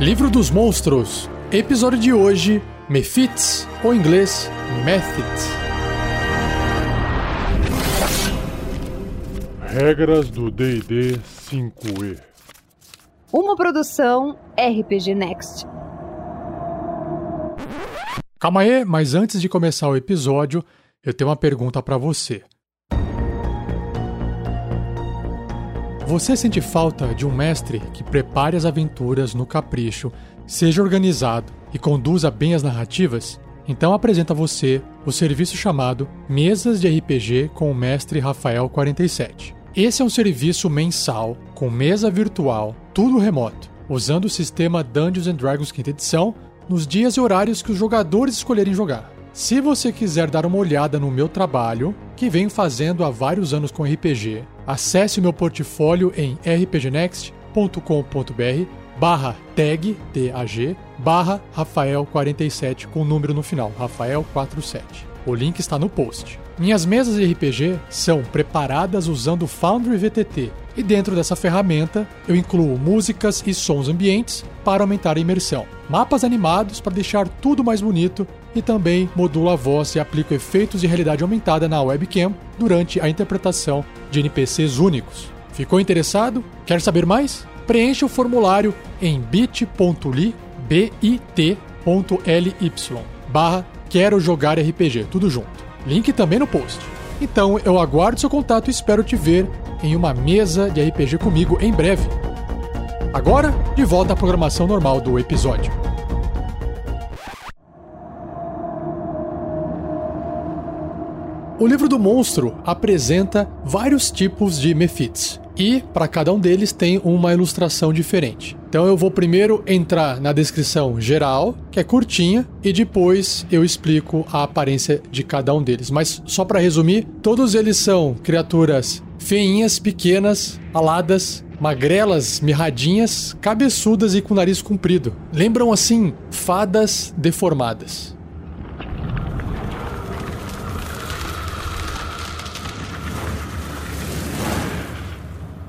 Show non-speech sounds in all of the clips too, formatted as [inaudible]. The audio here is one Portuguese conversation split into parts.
Livro dos Monstros. Episódio de hoje: Mephits, ou em inglês, Methods. Regras do DD 5E. Uma produção RPG Next. Calma aí, mas antes de começar o episódio, eu tenho uma pergunta para você. Você sente falta de um mestre que prepare as aventuras no capricho, seja organizado e conduza bem as narrativas? Então apresenta a você o serviço chamado Mesas de RPG com o mestre Rafael 47. Esse é um serviço mensal com mesa virtual, tudo remoto, usando o sistema Dungeons and Dragons quinta edição nos dias e horários que os jogadores escolherem jogar. Se você quiser dar uma olhada no meu trabalho, que venho fazendo há vários anos com RPG, acesse o meu portfólio em rpgnext.com.br barra tag, T-A-G, barra Rafael47 com número no final, Rafael47. O link está no post. Minhas mesas de RPG são preparadas usando o Foundry VTT e dentro dessa ferramenta eu incluo músicas e sons ambientes para aumentar a imersão, mapas animados para deixar tudo mais bonito e também modulo a voz e aplico efeitos de realidade aumentada na webcam durante a interpretação de NPCs únicos. Ficou interessado? Quer saber mais? Preencha o formulário em bit.ly bit.ly barra quero jogar RPG, tudo junto. Link também no post. Então eu aguardo seu contato e espero te ver em uma mesa de RPG comigo em breve. Agora, de volta à programação normal do episódio. O livro do monstro apresenta vários tipos de Mephits e para cada um deles tem uma ilustração diferente. Então eu vou primeiro entrar na descrição geral, que é curtinha, e depois eu explico a aparência de cada um deles. Mas só para resumir, todos eles são criaturas feinhas, pequenas, aladas, magrelas, mirradinhas, cabeçudas e com nariz comprido. Lembram assim fadas deformadas.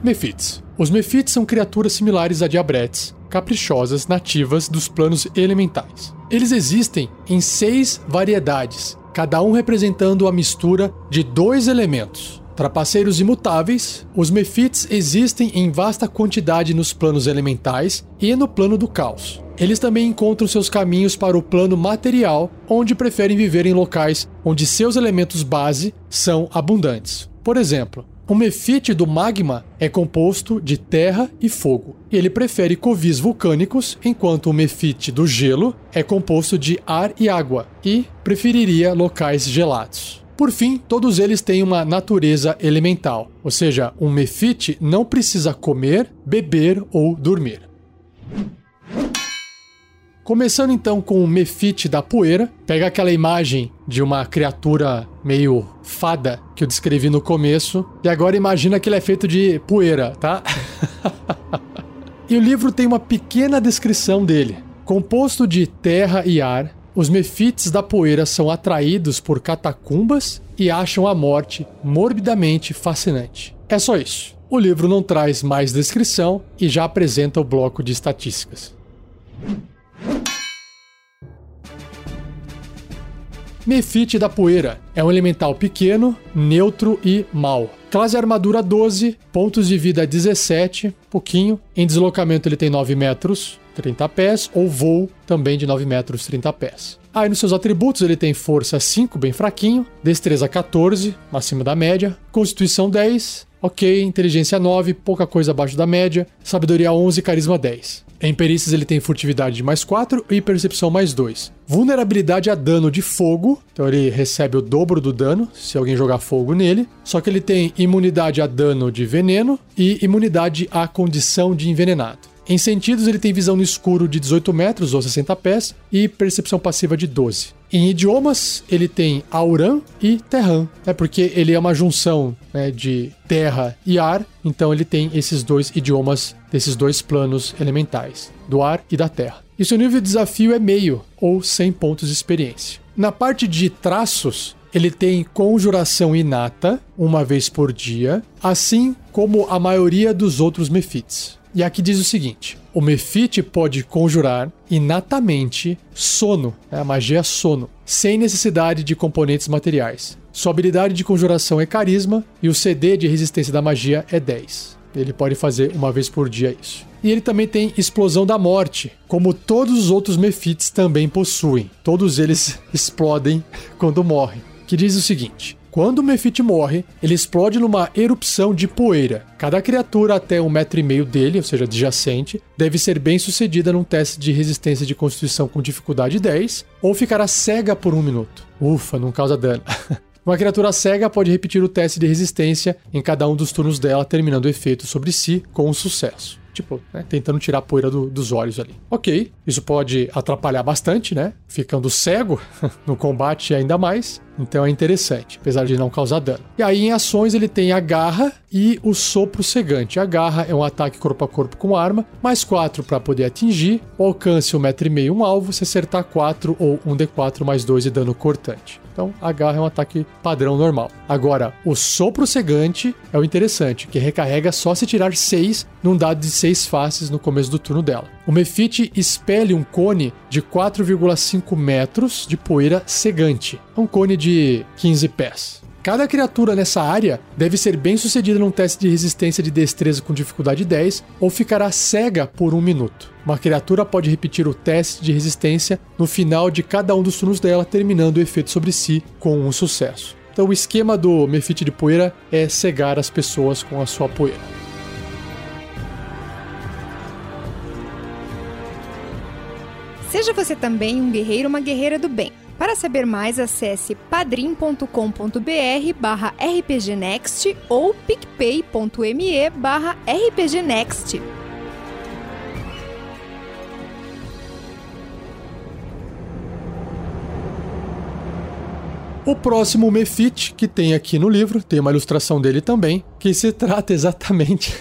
Mephits. Os Mephits são criaturas similares a diabretes, caprichosas nativas dos planos elementais. Eles existem em seis variedades, cada um representando a mistura de dois elementos. Trapaceiros imutáveis, os Mephits existem em vasta quantidade nos planos elementais e no plano do caos. Eles também encontram seus caminhos para o plano material, onde preferem viver em locais onde seus elementos base são abundantes. Por exemplo, o mefite do magma é composto de terra e fogo. Ele prefere covis vulcânicos, enquanto o mefite do gelo é composto de ar e água e preferiria locais gelados. Por fim, todos eles têm uma natureza elemental, ou seja, um mefite não precisa comer, beber ou dormir. Começando então com o Mefite da poeira, pega aquela imagem de uma criatura meio fada que eu descrevi no começo, e agora imagina que ele é feito de poeira, tá? [laughs] e o livro tem uma pequena descrição dele. Composto de terra e ar, os mefites da poeira são atraídos por catacumbas e acham a morte morbidamente fascinante. É só isso. O livro não traz mais descrição e já apresenta o bloco de estatísticas. Mefite da Poeira é um elemental pequeno, neutro e mau. Classe armadura 12, pontos de vida 17, pouquinho. Em deslocamento ele tem 9 metros, 30 pés, ou voo também de 9 metros, 30 pés. Aí nos seus atributos ele tem força 5, bem fraquinho, destreza 14, acima da média, constituição 10, ok, inteligência 9, pouca coisa abaixo da média, sabedoria 11, carisma 10. Em perícias ele tem furtividade de mais 4 e percepção mais 2. Vulnerabilidade a dano de fogo, então ele recebe o dobro do dano se alguém jogar fogo nele. Só que ele tem imunidade a dano de veneno e imunidade à condição de envenenado. Em sentidos, ele tem visão no escuro de 18 metros ou 60 pés e percepção passiva de 12. Em idiomas, ele tem Auran e Terran, né, porque ele é uma junção né, de terra e ar, então ele tem esses dois idiomas desses dois planos elementais, do ar e da terra. E seu nível de desafio é meio, ou 100 pontos de experiência. Na parte de traços, ele tem conjuração inata, uma vez por dia, assim como a maioria dos outros Mephits. E aqui diz o seguinte: o Mefit pode conjurar inatamente sono, né, a magia sono, sem necessidade de componentes materiais. Sua habilidade de conjuração é carisma e o CD de resistência da magia é 10. Ele pode fazer uma vez por dia isso. E ele também tem explosão da morte, como todos os outros Mefits também possuem. Todos eles [laughs] explodem quando morrem. Que diz o seguinte: quando o Mefit morre, ele explode numa erupção de poeira. Cada criatura até um metro e meio dele, ou seja, adjacente, deve ser bem sucedida num teste de resistência de constituição com dificuldade 10, ou ficará cega por um minuto. Ufa, não causa dano. [laughs] Uma criatura cega pode repetir o teste de resistência em cada um dos turnos dela, terminando o efeito sobre si com um sucesso tipo, né, tentando tirar a poeira do, dos olhos ali. Ok, isso pode atrapalhar bastante, né? Ficando cego [laughs] no combate ainda mais. Então é interessante, apesar de não causar dano. E aí em ações ele tem a garra e o sopro cegante. A garra é um ataque corpo a corpo com arma, mais 4 para poder atingir, o alcance 1,5 metro e meio um alvo, se acertar 4 ou 1d4 mais 2 de dano cortante. Então a garra é um ataque padrão normal. Agora, o sopro cegante é o interessante, que recarrega só se tirar 6 num dado de 6 faces no começo do turno dela. O Mefit expele um cone de 4,5 metros de poeira cegante. É um cone de 15 pés. Cada criatura nessa área deve ser bem sucedida num teste de resistência de destreza com dificuldade 10 ou ficará cega por um minuto. Uma criatura pode repetir o teste de resistência no final de cada um dos turnos dela, terminando o efeito sobre si com um sucesso. Então o esquema do Mefit de poeira é cegar as pessoas com a sua poeira. Seja você também um guerreiro ou uma guerreira do bem. Para saber mais, acesse padrim.com.br barra rpgnext ou picpay.me barra rpgnext. O próximo Mefit, que tem aqui no livro, tem uma ilustração dele também, que se trata exatamente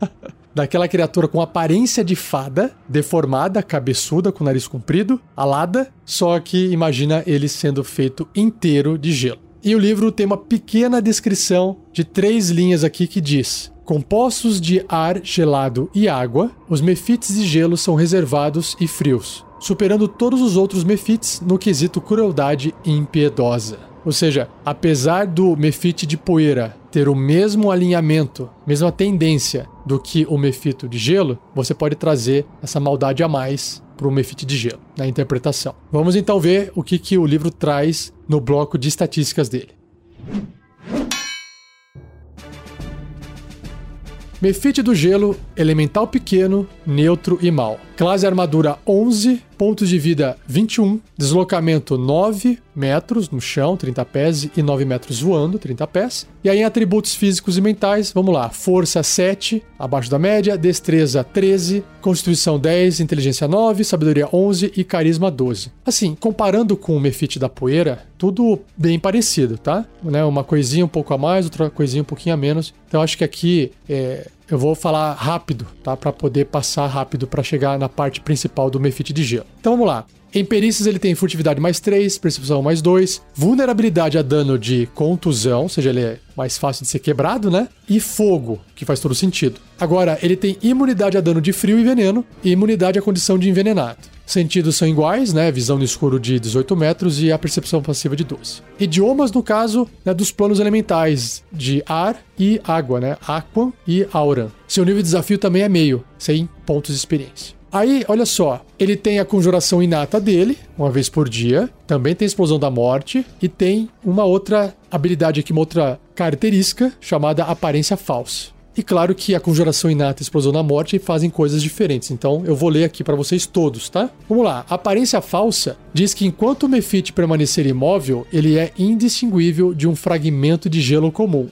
[laughs] daquela criatura com aparência de fada, deformada, cabeçuda, com nariz comprido, alada, só que imagina ele sendo feito inteiro de gelo. E o livro tem uma pequena descrição de três linhas aqui que diz: Compostos de ar gelado e água, os mefites de gelo são reservados e frios, superando todos os outros mefites no quesito crueldade impiedosa. Ou seja, apesar do Mefite de poeira ter o mesmo alinhamento, mesma tendência do que o Mefito de gelo, você pode trazer essa maldade a mais para o Mefite de gelo na interpretação. Vamos então ver o que, que o livro traz no bloco de estatísticas dele. Mefite do gelo, elemental pequeno, neutro e mal. Classe armadura 11, pontos de vida 21, deslocamento 9 metros no chão, 30 pés, e 9 metros voando, 30 pés. E aí atributos físicos e mentais, vamos lá: força 7, abaixo da média, destreza 13, constituição 10, inteligência 9, sabedoria 11 e carisma 12. Assim, comparando com o Mefite da poeira, tudo bem parecido, tá? Né? Uma coisinha um pouco a mais, outra coisinha um pouquinho a menos. Então acho que aqui é, eu vou falar rápido, tá? Para poder passar rápido para chegar na parte principal do Mefite de gelo. Então vamos lá. Em perícias ele tem furtividade mais 3, percepção mais 2, vulnerabilidade a dano de contusão, ou seja, ele é mais fácil de ser quebrado, né? E fogo, que faz todo sentido. Agora, ele tem imunidade a dano de frio e veneno e imunidade à condição de envenenado. Sentidos são iguais, né? Visão no escuro de 18 metros e a percepção passiva de 12. Idiomas, no caso, né, dos planos elementais de ar e água, né? Aqua e Auran. Seu nível de desafio também é meio, 100 pontos de experiência. Aí, olha só, ele tem a conjuração inata dele, uma vez por dia, também tem explosão da morte e tem uma outra habilidade aqui, uma outra característica chamada aparência falsa. E claro que a conjuração inata e a explosão da morte fazem coisas diferentes. Então eu vou ler aqui para vocês todos, tá? Vamos lá. A aparência falsa diz que enquanto o Mefit permanecer imóvel, ele é indistinguível de um fragmento de gelo comum.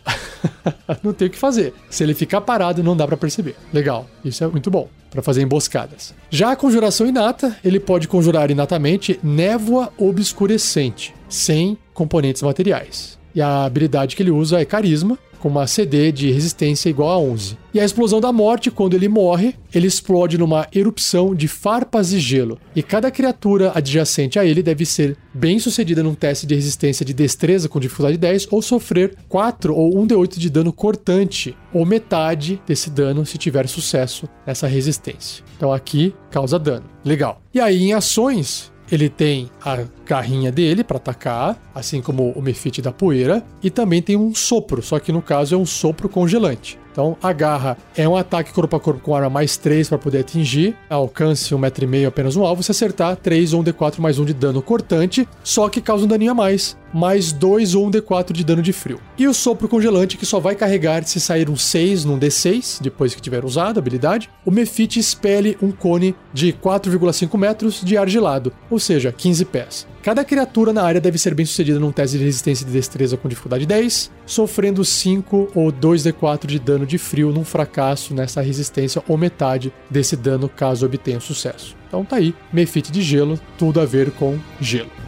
[laughs] não tem o que fazer. Se ele ficar parado, não dá para perceber. Legal. Isso é muito bom para fazer emboscadas. Já a conjuração inata, ele pode conjurar inatamente névoa obscurecente, sem componentes materiais. E a habilidade que ele usa é carisma, com uma CD de resistência igual a 11. E a explosão da morte, quando ele morre, ele explode numa erupção de farpas de gelo. E cada criatura adjacente a ele deve ser bem sucedida num teste de resistência de destreza com dificuldade 10 ou sofrer 4 ou 1d8 de dano cortante, ou metade desse dano se tiver sucesso nessa resistência. Então aqui causa dano. Legal. E aí em ações, ele tem a garrinha dele para atacar, assim como o Mefite da poeira, e também tem um sopro, só que no caso é um sopro congelante. Então, a garra é um ataque corpo a corpo com arma mais 3 para poder atingir, alcance 1,5m apenas um alvo, se acertar 3 ou um D4 mais 1 de dano cortante, só que causa um daninho a mais, mais 2 ou um D4 de dano de frio. E o sopro congelante, que só vai carregar se sair um 6 num D6, depois que tiver usado a habilidade, o Mefite expele um cone de 4,5 metros de ar gelado, ou seja, 15 pés. Cada criatura na área deve ser bem sucedida num teste de resistência de destreza com dificuldade 10, sofrendo 5 ou 2d4 de dano de frio num fracasso nessa resistência ou metade desse dano caso obtenha sucesso. Então tá aí, Mefite de gelo, tudo a ver com gelo.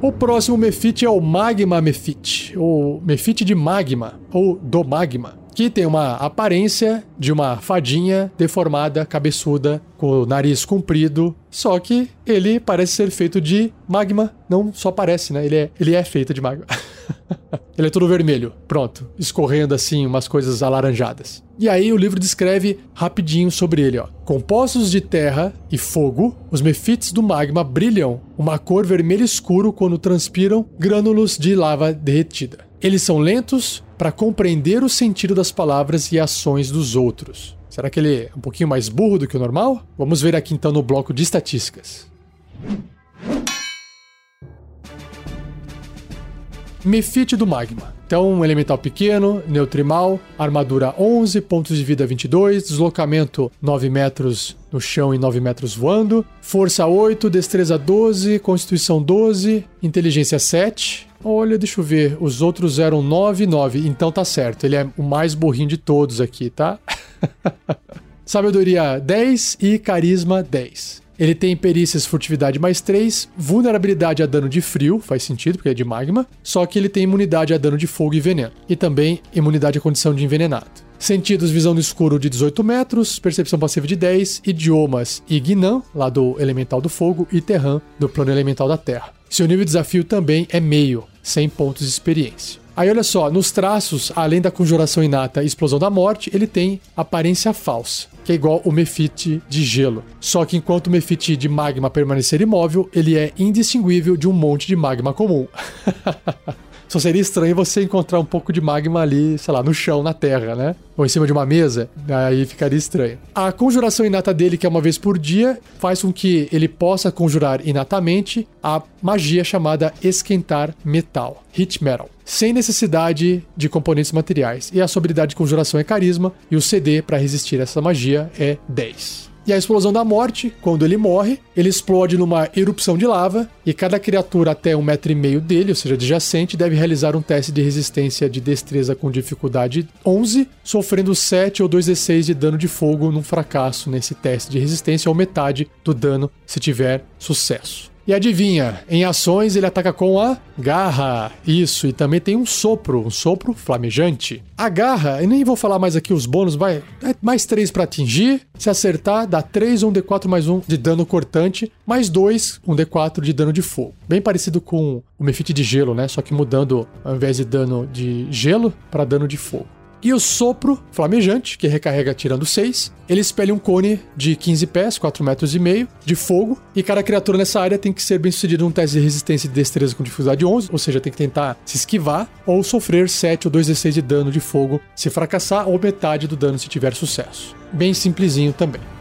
O próximo Mefite é o Magma Mefite, ou Mefite de Magma, ou do Magma que tem uma aparência de uma fadinha deformada, cabeçuda, com o nariz comprido, só que ele parece ser feito de magma. Não só parece, né? Ele é, ele é feito de magma. [laughs] [laughs] ele é todo vermelho, pronto, escorrendo assim umas coisas alaranjadas. E aí o livro descreve rapidinho sobre ele, ó. Compostos de terra e fogo, os mefites do magma brilham uma cor vermelho escuro quando transpiram grânulos de lava derretida. Eles são lentos, para compreender o sentido das palavras e ações dos outros. Será que ele é um pouquinho mais burro do que o normal? Vamos ver aqui então no bloco de estatísticas. Mefite do Magma. Então, um elemental pequeno, neutrimal, armadura 11, pontos de vida 22, deslocamento 9 metros no chão e 9 metros voando, força 8, destreza 12, constituição 12, inteligência 7, Olha, deixa eu ver. Os outros eram 9 e 9. Então tá certo. Ele é o mais burrinho de todos aqui, tá? [laughs] Sabedoria 10 e carisma 10. Ele tem perícias furtividade mais 3, vulnerabilidade a dano de frio, faz sentido porque é de magma, só que ele tem imunidade a dano de fogo e veneno, e também imunidade à condição de envenenado. Sentidos, visão no escuro de 18 metros, percepção passiva de 10, idiomas e Guinan, lá do elemental do fogo, e Terran, do plano elemental da terra. Seu nível de desafio também é meio, 100 pontos de experiência. Aí olha só, nos traços, além da conjuração inata e explosão da morte, ele tem aparência falsa, que é igual o Mefite de gelo. Só que enquanto o Mefite de magma permanecer imóvel, ele é indistinguível de um monte de magma comum. [laughs] Só seria estranho você encontrar um pouco de magma ali, sei lá, no chão, na terra, né? Ou em cima de uma mesa, aí ficaria estranho. A conjuração inata dele, que é uma vez por dia, faz com que ele possa conjurar inatamente a magia chamada esquentar metal, heat metal, sem necessidade de componentes materiais. E a sua habilidade de conjuração é carisma, e o CD para resistir a essa magia é 10. E a explosão da morte, quando ele morre, ele explode numa erupção de lava e cada criatura até um metro e meio dele, ou seja, adjacente, deve realizar um teste de resistência de destreza com dificuldade 11, sofrendo 7 ou 2d6 de dano de fogo num fracasso nesse teste de resistência ou metade do dano se tiver sucesso. E adivinha, em ações ele ataca com a garra. Isso, e também tem um sopro, um sopro flamejante. A garra, eu nem vou falar mais aqui os bônus, vai. É mais 3 para atingir. Se acertar, dá 3 ou um D4 mais 1 de dano cortante, mais 2, um D4 de dano de fogo. Bem parecido com o Mefite de gelo, né? Só que mudando ao invés de dano de gelo para dano de fogo. E o sopro flamejante, que recarrega tirando 6, ele espelha um cone de 15 pés, 4 metros e meio, de fogo, e cada criatura nessa área tem que ser bem sucedido num teste de resistência de destreza com dificuldade 11, ou seja, tem que tentar se esquivar, ou sofrer 7 ou 2d6 de dano de fogo se fracassar, ou metade do dano se tiver sucesso. Bem simplesinho também.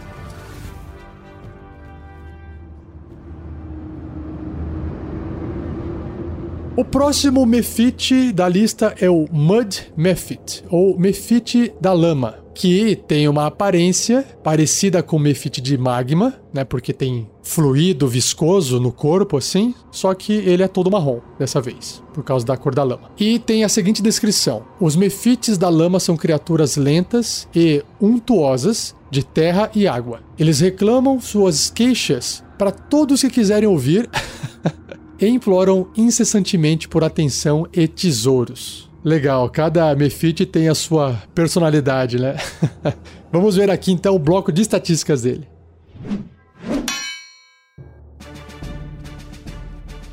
O próximo Mefite da lista é o Mud Mephit, ou Mefite da Lama, que tem uma aparência parecida com o Mefite de magma, né? Porque tem fluido viscoso no corpo, assim, só que ele é todo marrom dessa vez, por causa da cor da lama. E tem a seguinte descrição: os Mefites da lama são criaturas lentas e untuosas de terra e água. Eles reclamam suas queixas para todos que quiserem ouvir. [laughs] e imploram incessantemente por atenção e tesouros. Legal, cada Mefit tem a sua personalidade, né? [laughs] Vamos ver aqui então o bloco de estatísticas dele.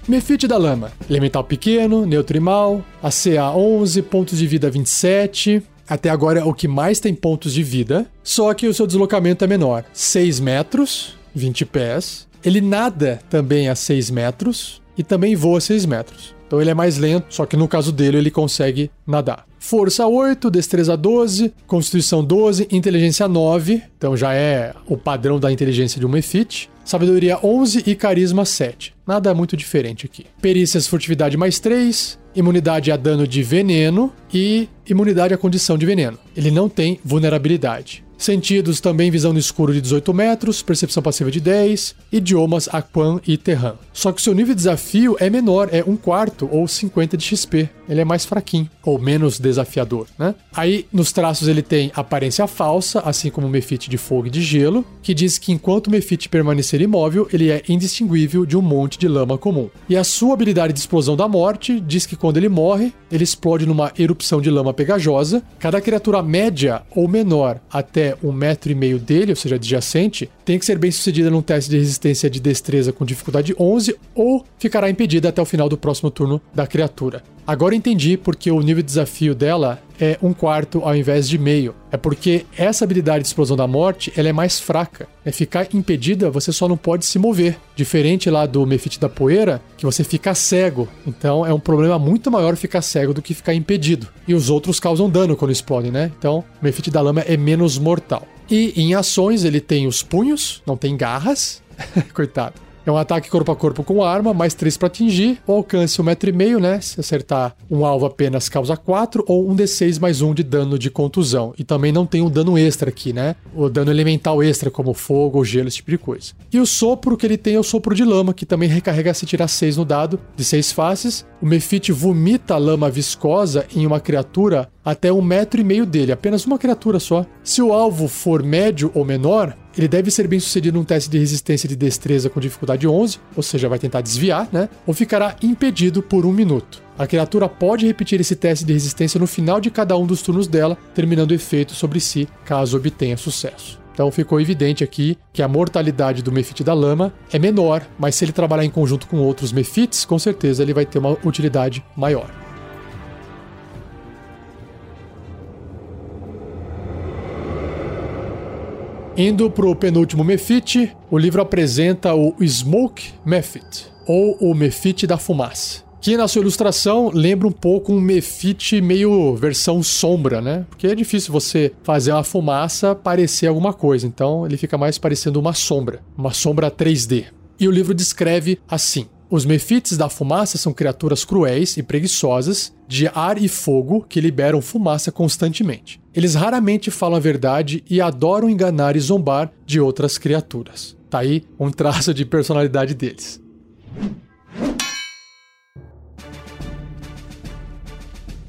Mefite da Lama. Elemental pequeno, neutro e mal, ACA 11, pontos de vida 27. Até agora é o que mais tem pontos de vida, só que o seu deslocamento é menor. 6 metros, 20 pés. Ele nada também a 6 metros e também voa 6 metros. Então ele é mais lento, só que no caso dele ele consegue nadar. Força 8, destreza 12, constituição 12, inteligência 9, então já é o padrão da inteligência de um Mephit. Sabedoria 11 e carisma 7. Nada muito diferente aqui. Perícias furtividade mais 3, imunidade a dano de veneno e imunidade à condição de veneno. Ele não tem vulnerabilidade. Sentidos também visão no escuro de 18 metros, percepção passiva de 10, idiomas Aquan e Terran. Só que seu nível de desafio é menor, é um quarto ou 50 de XP. Ele é mais fraquinho, ou menos desafiador, né? Aí nos traços ele tem aparência falsa, assim como o Mefit de fogo e de gelo, que diz que enquanto o Mefit permanecer imóvel, ele é indistinguível de um monte de lama comum. E a sua habilidade de explosão da morte diz que quando ele morre, ele explode numa erupção de lama pegajosa. Cada criatura média ou menor até um metro e meio dele, ou seja, adjacente, tem que ser bem sucedida num teste de resistência de destreza com dificuldade 11 ou ficará impedida até o final do próximo turno da criatura. Agora entendi porque o nível de desafio dela é um quarto ao invés de meio. É porque essa habilidade de explosão da morte ela é mais fraca. É ficar impedida, você só não pode se mover. Diferente lá do Mefit da Poeira, que você fica cego. Então é um problema muito maior ficar cego do que ficar impedido. E os outros causam dano quando explodem, né? Então o Mefit da Lama é menos mortal. E em ações ele tem os punhos, não tem garras. [laughs] Coitado. É um ataque corpo a corpo com arma, mais 3 para atingir. O alcance 1,5m, né? Se acertar um alvo apenas causa 4, ou um D6 mais 1 de dano de contusão. E também não tem um dano extra aqui, né? O dano elemental extra, como fogo ou gelo, esse tipo de coisa. E o sopro que ele tem é o sopro de lama, que também recarrega se tirar 6 no dado, de 6 faces. O Mefit vomita lama viscosa em uma criatura até um metro e meio dele, apenas uma criatura só. Se o alvo for médio ou menor, ele deve ser bem sucedido num teste de resistência de destreza com dificuldade 11, ou seja, vai tentar desviar, né? Ou ficará impedido por um minuto. A criatura pode repetir esse teste de resistência no final de cada um dos turnos dela, terminando o efeito sobre si, caso obtenha sucesso. Então ficou evidente aqui que a mortalidade do Mefit da Lama é menor, mas se ele trabalhar em conjunto com outros Mefits, com certeza ele vai ter uma utilidade maior. Indo para o penúltimo Mefit, o livro apresenta o Smoke Mephit, ou o Mefit da Fumaça. Que na sua ilustração lembra um pouco um Mefit meio versão sombra, né? Porque é difícil você fazer uma fumaça parecer alguma coisa, então ele fica mais parecendo uma sombra, uma sombra 3D. E o livro descreve assim: os Mefites da fumaça são criaturas cruéis e preguiçosas, de ar e fogo, que liberam fumaça constantemente. Eles raramente falam a verdade e adoram enganar e zombar de outras criaturas. Tá aí um [laughs] traço de personalidade deles.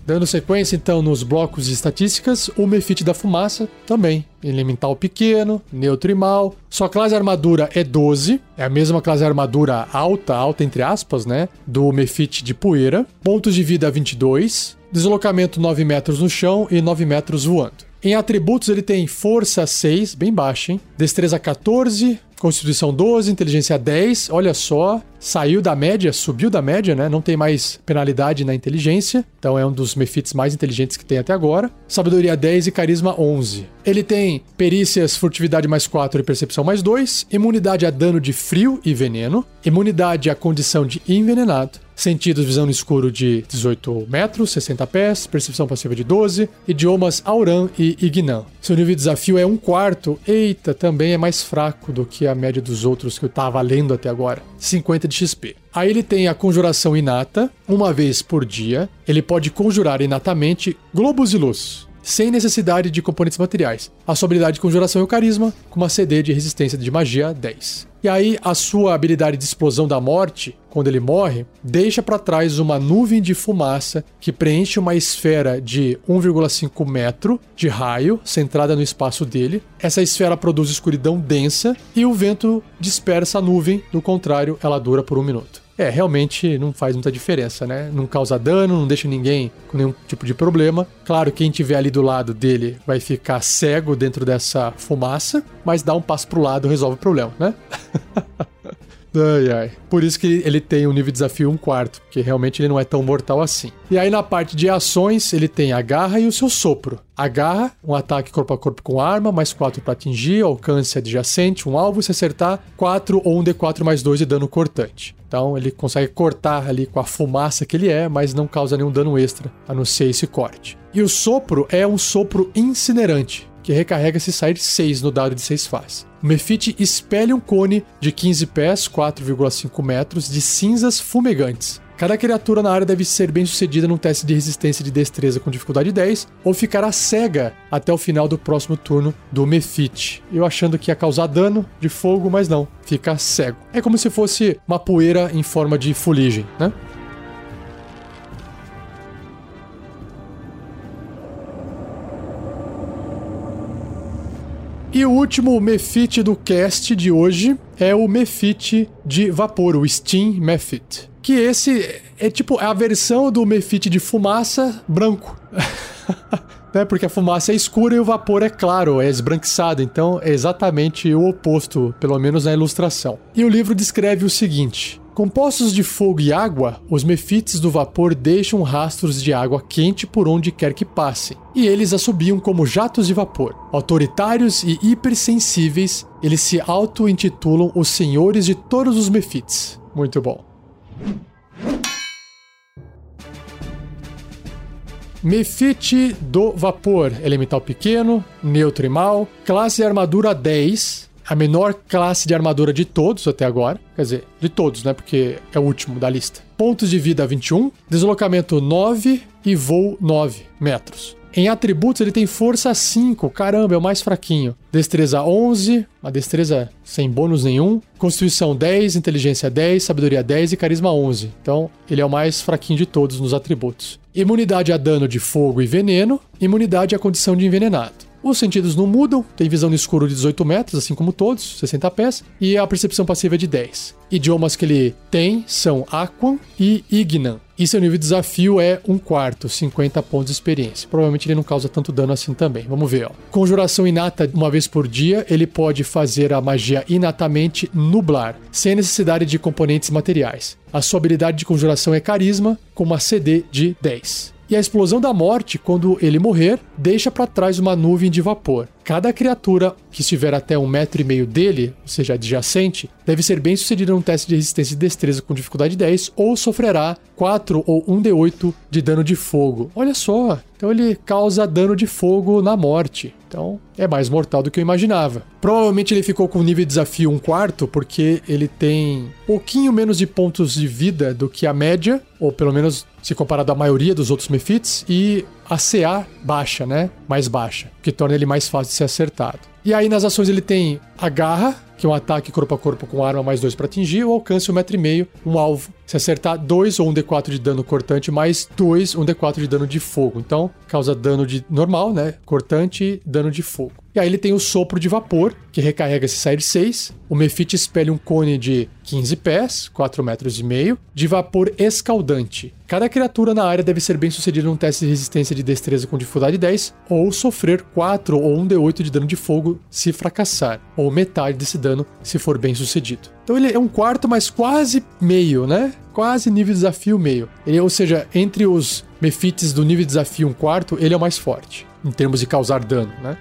Dando sequência então nos blocos de estatísticas, o Mefite da Fumaça também. Elemental pequeno, neutro mal. Sua classe armadura é 12, é a mesma classe armadura alta, alta entre aspas, né? Do Mefite de Poeira. Pontos de vida 22, deslocamento 9 metros no chão e 9 metros voando. Em atributos ele tem força 6, bem baixa, hein? Destreza 14, Constituição 12, inteligência 10, olha só, saiu da média, subiu da média, né? Não tem mais penalidade na inteligência, então é um dos Mephits mais inteligentes que tem até agora. Sabedoria 10 e carisma 11. Ele tem perícias, furtividade mais 4 e percepção mais 2, imunidade a dano de frio e veneno, imunidade à condição de envenenado, Sentidos, visão no escuro de 18 metros, 60 pés, percepção passiva de 12, idiomas Auran e Ignan. Seu nível de desafio é um quarto, eita, também é mais fraco do que a média dos outros que eu tava lendo até agora, 50 de XP. Aí ele tem a conjuração inata, uma vez por dia. Ele pode conjurar inatamente globos de luz, sem necessidade de componentes materiais. A sua habilidade de conjuração é o carisma, com uma CD de resistência de magia 10. E aí a sua habilidade de explosão da morte, quando ele morre, deixa para trás uma nuvem de fumaça que preenche uma esfera de 1,5 metro de raio centrada no espaço dele. Essa esfera produz escuridão densa e o vento dispersa a nuvem, do contrário, ela dura por um minuto. É, realmente não faz muita diferença, né? Não causa dano, não deixa ninguém com nenhum tipo de problema. Claro, quem tiver ali do lado dele vai ficar cego dentro dessa fumaça, mas dá um passo pro lado resolve o problema, né? [laughs] Ai, ai. Por isso que ele tem um nível de desafio um quarto, porque realmente ele não é tão mortal assim. E aí na parte de ações, ele tem a garra e o seu sopro. A garra, um ataque corpo a corpo com arma, mais 4 para atingir, alcance adjacente, um alvo, se acertar, 4 ou um D4 mais 2 de dano cortante. Então ele consegue cortar ali com a fumaça que ele é, mas não causa nenhum dano extra, a não ser esse corte. E o sopro é um sopro incinerante, que recarrega se sair 6 no dado de 6 faces. O Mefit espelha um cone de 15 pés, 4,5 metros, de cinzas fumegantes. Cada criatura na área deve ser bem sucedida num teste de resistência de destreza com dificuldade 10 ou ficará cega até o final do próximo turno do Mefit. Eu achando que ia causar dano de fogo, mas não, fica cego. É como se fosse uma poeira em forma de fuligem, né? E o último Mefit do cast de hoje é o Mefit de vapor, o Steam Mefit. Que esse é tipo a versão do Mefit de fumaça branco. [laughs] né? Porque a fumaça é escura e o vapor é claro, é esbranquiçado. Então é exatamente o oposto, pelo menos na ilustração. E o livro descreve o seguinte: Compostos de fogo e água, os mefites do vapor deixam rastros de água quente por onde quer que passem, e eles assobiam como jatos de vapor. Autoritários e hipersensíveis, eles se auto-intitulam os senhores de todos os mefites. Muito bom. Mefite do Vapor, elemental pequeno, neutro e mal, classe armadura 10, a menor classe de armadura de todos até agora. Quer dizer, de todos, né? Porque é o último da lista. Pontos de vida 21, deslocamento 9 e voo 9 metros. Em atributos, ele tem força 5, caramba, é o mais fraquinho. Destreza 11, uma destreza sem bônus nenhum. Constituição 10, inteligência 10, sabedoria 10 e carisma 11. Então, ele é o mais fraquinho de todos nos atributos. Imunidade a dano de fogo e veneno, imunidade à condição de envenenado. Os sentidos não mudam, tem visão no escuro de 18 metros, assim como todos, 60 pés, e a percepção passiva é de 10. Idiomas que ele tem são Aquan e Ignan. E seu nível de desafio é um quarto, 50 pontos de experiência. Provavelmente ele não causa tanto dano assim também. Vamos ver, ó. Conjuração inata uma vez por dia, ele pode fazer a magia inatamente nublar, sem necessidade de componentes materiais. A sua habilidade de conjuração é carisma, com uma CD de 10. E a explosão da morte, quando ele morrer, deixa para trás uma nuvem de vapor. Cada criatura que estiver até um metro e meio dele, ou seja, adjacente, deve ser bem sucedida num teste de resistência e destreza com dificuldade 10 ou sofrerá 4 ou 1d8 de dano de fogo. Olha só, então ele causa dano de fogo na morte. Então é mais mortal do que eu imaginava. Provavelmente ele ficou com o nível de desafio um quarto, porque ele tem pouquinho menos de pontos de vida do que a média, ou pelo menos se comparado à maioria dos outros Mephits, e a CA baixa, né? Mais baixa, que torna ele mais fácil de ser acertado. E aí nas ações ele tem a garra, que é um ataque corpo a corpo com arma mais dois para atingir, ou alcance um metro e meio, um alvo. Se acertar dois ou um D4 de dano cortante, mais dois, um D4 de dano de fogo. Então, causa dano de normal, né? Cortante dano de fogo. E aí ele tem o sopro de vapor, que recarrega se sair 6. O Mefit espelha um cone de 15 pés, 4 metros e meio, de vapor escaldante. Cada criatura na área deve ser bem sucedida num teste de resistência de destreza com dificuldade 10, ou sofrer 4 ou 1 D8 de dano de fogo se fracassar, ou metade desse dano se for bem sucedido. Então ele é um quarto, mas quase meio, né? Quase nível de desafio meio. Ele, ou seja, entre os Mefites do nível de desafio um quarto, ele é o mais forte, em termos de causar dano, né?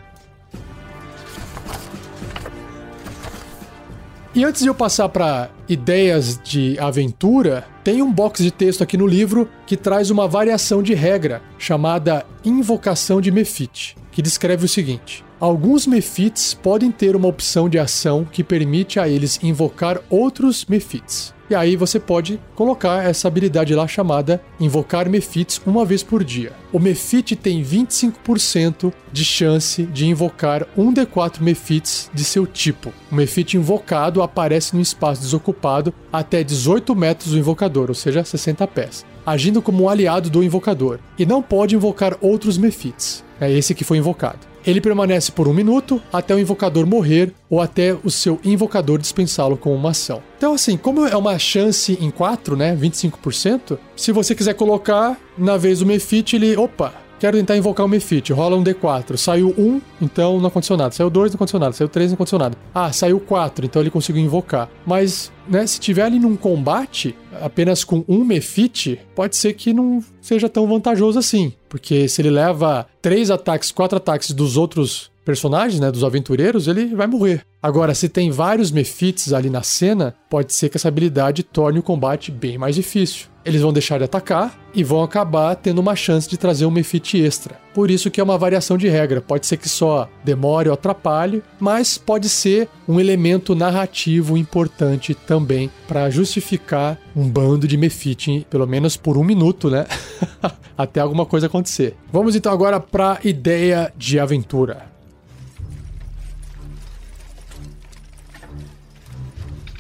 E antes de eu passar para ideias de aventura, tem um box de texto aqui no livro que traz uma variação de regra chamada Invocação de Mefit, que descreve o seguinte: Alguns Mephits podem ter uma opção de ação que permite a eles invocar outros Mephits. E aí você pode colocar essa habilidade lá chamada Invocar Mephits uma vez por dia. O Mephit tem 25% de chance de invocar um D4 Mephits de seu tipo. O Mephit invocado aparece no espaço desocupado até 18 metros do invocador, ou seja, 60 pés, agindo como um aliado do invocador, e não pode invocar outros Mephits. É esse que foi invocado. Ele permanece por um minuto até o invocador morrer ou até o seu invocador dispensá-lo com uma ação. Então, assim, como é uma chance em 4, né? 25%, se você quiser colocar, na vez do Mefit, ele. Opa, Quero tentar invocar o Mefit. Rola um D4. Saiu 1, então não aconteceu nada. Saiu 2, não aconteceu nada. Saiu 3, não aconteceu nada. Ah, saiu 4, então ele conseguiu invocar. Mas, né, se tiver ali num combate, apenas com um Mefit, pode ser que não seja tão vantajoso assim. Porque se ele leva 3 ataques, 4 ataques dos outros personagens, né, dos aventureiros, ele vai morrer. Agora, se tem vários Mephits ali na cena, pode ser que essa habilidade torne o combate bem mais difícil. Eles vão deixar de atacar e vão acabar tendo uma chance de trazer um Mephit extra. Por isso que é uma variação de regra. Pode ser que só demore ou atrapalhe, mas pode ser um elemento narrativo importante também para justificar um bando de Mephit, pelo menos por um minuto, né? [laughs] Até alguma coisa acontecer. Vamos então agora para ideia de aventura.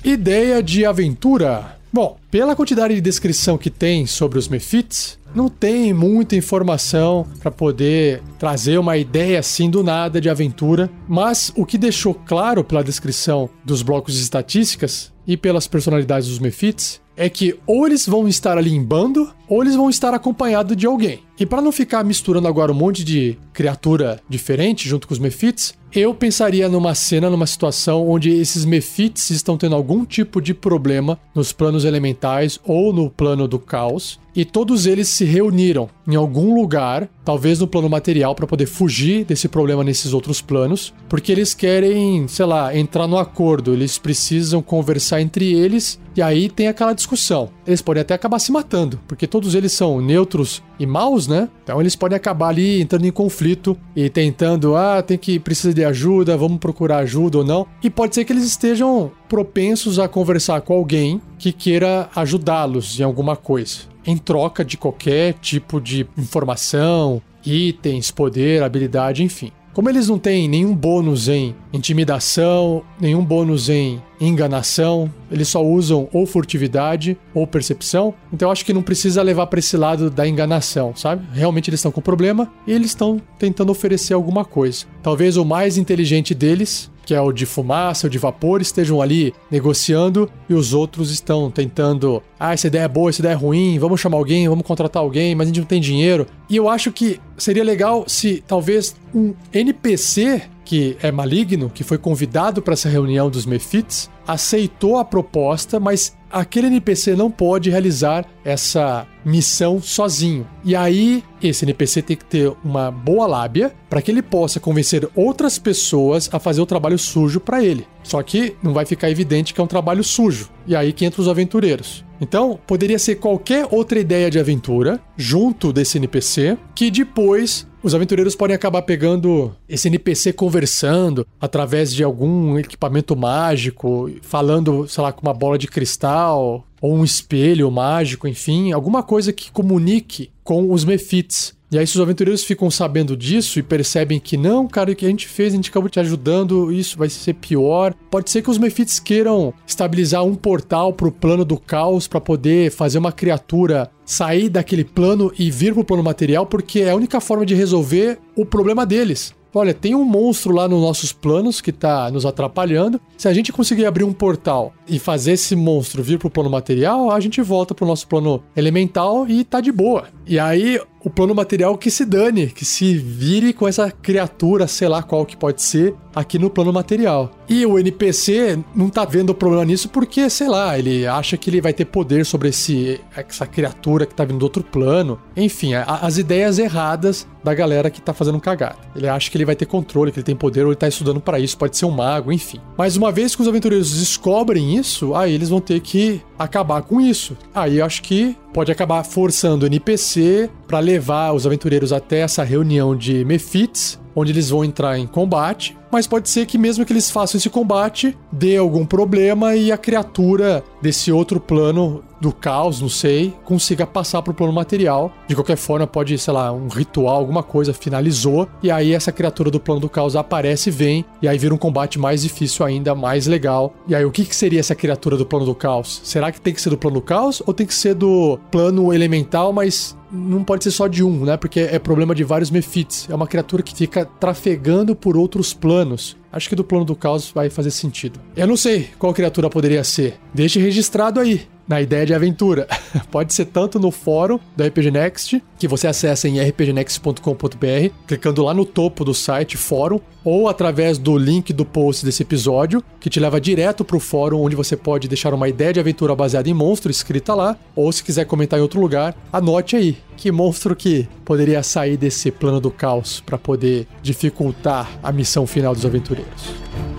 Ideia de aventura. Bom, pela quantidade de descrição que tem sobre os Mephits, não tem muita informação para poder trazer uma ideia assim do nada de aventura, mas o que deixou claro pela descrição dos blocos de estatísticas e pelas personalidades dos Mephits é que ou eles vão estar ali em bando ou eles vão estar acompanhados de alguém. E para não ficar misturando agora um monte de criatura diferente junto com os Mephits, eu pensaria numa cena, numa situação onde esses Mephits estão tendo algum tipo de problema nos planos elementais ou no plano do caos, e todos eles se reuniram em algum lugar, talvez no plano material, para poder fugir desse problema nesses outros planos, porque eles querem, sei lá, entrar no acordo, eles precisam conversar entre eles, e aí tem aquela discussão. Eles podem até acabar se matando, porque todos eles são neutros e maus, né? Então eles podem acabar ali entrando em conflito e tentando, ah, tem que precisar de ajuda, vamos procurar ajuda ou não. E pode ser que eles estejam propensos a conversar com alguém que queira ajudá-los em alguma coisa, em troca de qualquer tipo de informação, itens, poder, habilidade, enfim. Como eles não têm nenhum bônus em intimidação, nenhum bônus em enganação, eles só usam ou furtividade ou percepção, então eu acho que não precisa levar para esse lado da enganação, sabe? Realmente eles estão com problema e eles estão tentando oferecer alguma coisa. Talvez o mais inteligente deles que é o de fumaça, o de vapor, estejam ali negociando e os outros estão tentando. Ah, essa ideia é boa, essa ideia é ruim, vamos chamar alguém, vamos contratar alguém, mas a gente não tem dinheiro. E eu acho que seria legal se talvez um NPC que é maligno, que foi convidado para essa reunião dos Mephits, aceitou a proposta, mas aquele NPC não pode realizar essa missão sozinho. E aí, esse NPC tem que ter uma boa lábia para que ele possa convencer outras pessoas a fazer o trabalho sujo para ele. Só que não vai ficar evidente que é um trabalho sujo. E aí que entra os aventureiros. Então, poderia ser qualquer outra ideia de aventura junto desse NPC que depois os aventureiros podem acabar pegando esse NPC conversando através de algum equipamento mágico, falando, sei lá, com uma bola de cristal ou um espelho mágico, enfim, alguma coisa que comunique com os Mephits. E aí, se os aventureiros ficam sabendo disso e percebem que não, cara, o que a gente fez, a gente acabou te ajudando, isso vai ser pior. Pode ser que os Mephits queiram estabilizar um portal pro plano do caos para poder fazer uma criatura sair daquele plano e vir pro plano material, porque é a única forma de resolver o problema deles. Olha, tem um monstro lá nos nossos planos que tá nos atrapalhando. Se a gente conseguir abrir um portal e fazer esse monstro vir pro plano material, a gente volta pro nosso plano elemental e tá de boa. E aí o plano material que se dane, que se vire com essa criatura, sei lá qual que pode ser, aqui no plano material. E o NPC não tá vendo problema nisso porque, sei lá, ele acha que ele vai ter poder sobre esse, essa criatura que tá vindo do outro plano. Enfim, a, as ideias erradas da galera que tá fazendo cagada. Ele acha que ele vai ter controle, que ele tem poder, ou ele tá estudando para isso, pode ser um mago, enfim. Mas uma vez que os aventureiros descobrem isso, aí eles vão ter que acabar com isso. Aí eu acho que pode acabar forçando o NPC para levar os aventureiros até essa reunião de Mephits, onde eles vão entrar em combate, mas pode ser que mesmo que eles façam esse combate, dê algum problema e a criatura desse outro plano do caos, não sei, consiga passar pro plano material. De qualquer forma, pode, sei lá, um ritual, alguma coisa finalizou, e aí essa criatura do plano do caos aparece e vem, e aí vira um combate mais difícil ainda, mais legal. E aí, o que, que seria essa criatura do plano do caos? Será que tem que ser do plano do caos ou tem que ser do plano elemental, mas não pode ser só de um, né? Porque é problema de vários Mephits. É uma criatura que fica trafegando por outros planos. Acho que do plano do caos vai fazer sentido. Eu não sei qual criatura poderia ser. Deixe registrado aí na ideia de aventura. [laughs] Pode ser tanto no fórum do RPG Next, que você acessa em rpgnext.com.br, clicando lá no topo do site fórum, ou através do link do post desse episódio, que te leva direto para o fórum, onde você pode deixar uma ideia de aventura baseada em monstro escrita lá, ou se quiser comentar em outro lugar, anote aí que monstro que poderia sair desse plano do caos para poder dificultar a missão final dos aventureiros.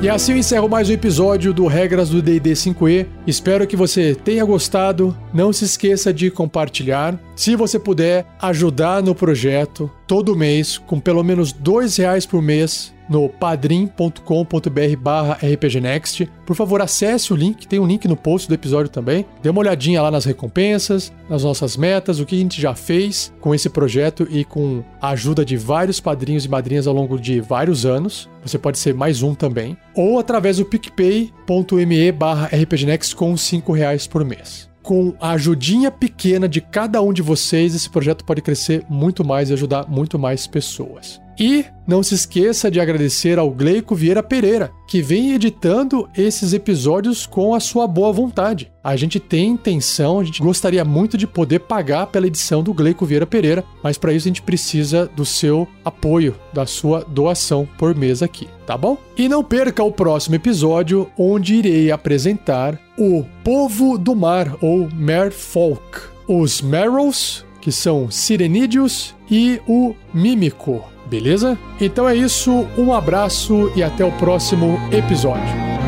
E assim eu encerro mais um episódio do Regras do D&D 5e. Espero que você tenha gostado. Não se esqueça de compartilhar. Se você puder ajudar no projeto todo mês com pelo menos dois reais por mês, no padrim.com.br barra rpgnext. Por favor, acesse o link, tem um link no post do episódio também. Dê uma olhadinha lá nas recompensas, nas nossas metas, o que a gente já fez com esse projeto e com a ajuda de vários padrinhos e madrinhas ao longo de vários anos. Você pode ser mais um também. Ou através do picpay.me barra rpgnext com 5 reais por mês com a ajudinha pequena de cada um de vocês, esse projeto pode crescer muito mais e ajudar muito mais pessoas. E não se esqueça de agradecer ao Gleico Vieira Pereira, que vem editando esses episódios com a sua boa vontade. A gente tem intenção, a gente gostaria muito de poder pagar pela edição do Gleico Vieira Pereira, mas para isso a gente precisa do seu apoio, da sua doação por mês aqui, tá bom? E não perca o próximo episódio, onde irei apresentar o Povo do Mar, ou Merfolk. Os Merrows, que são Sirenídeos, e o Mímico beleza? Então é isso, um abraço e até o próximo episódio.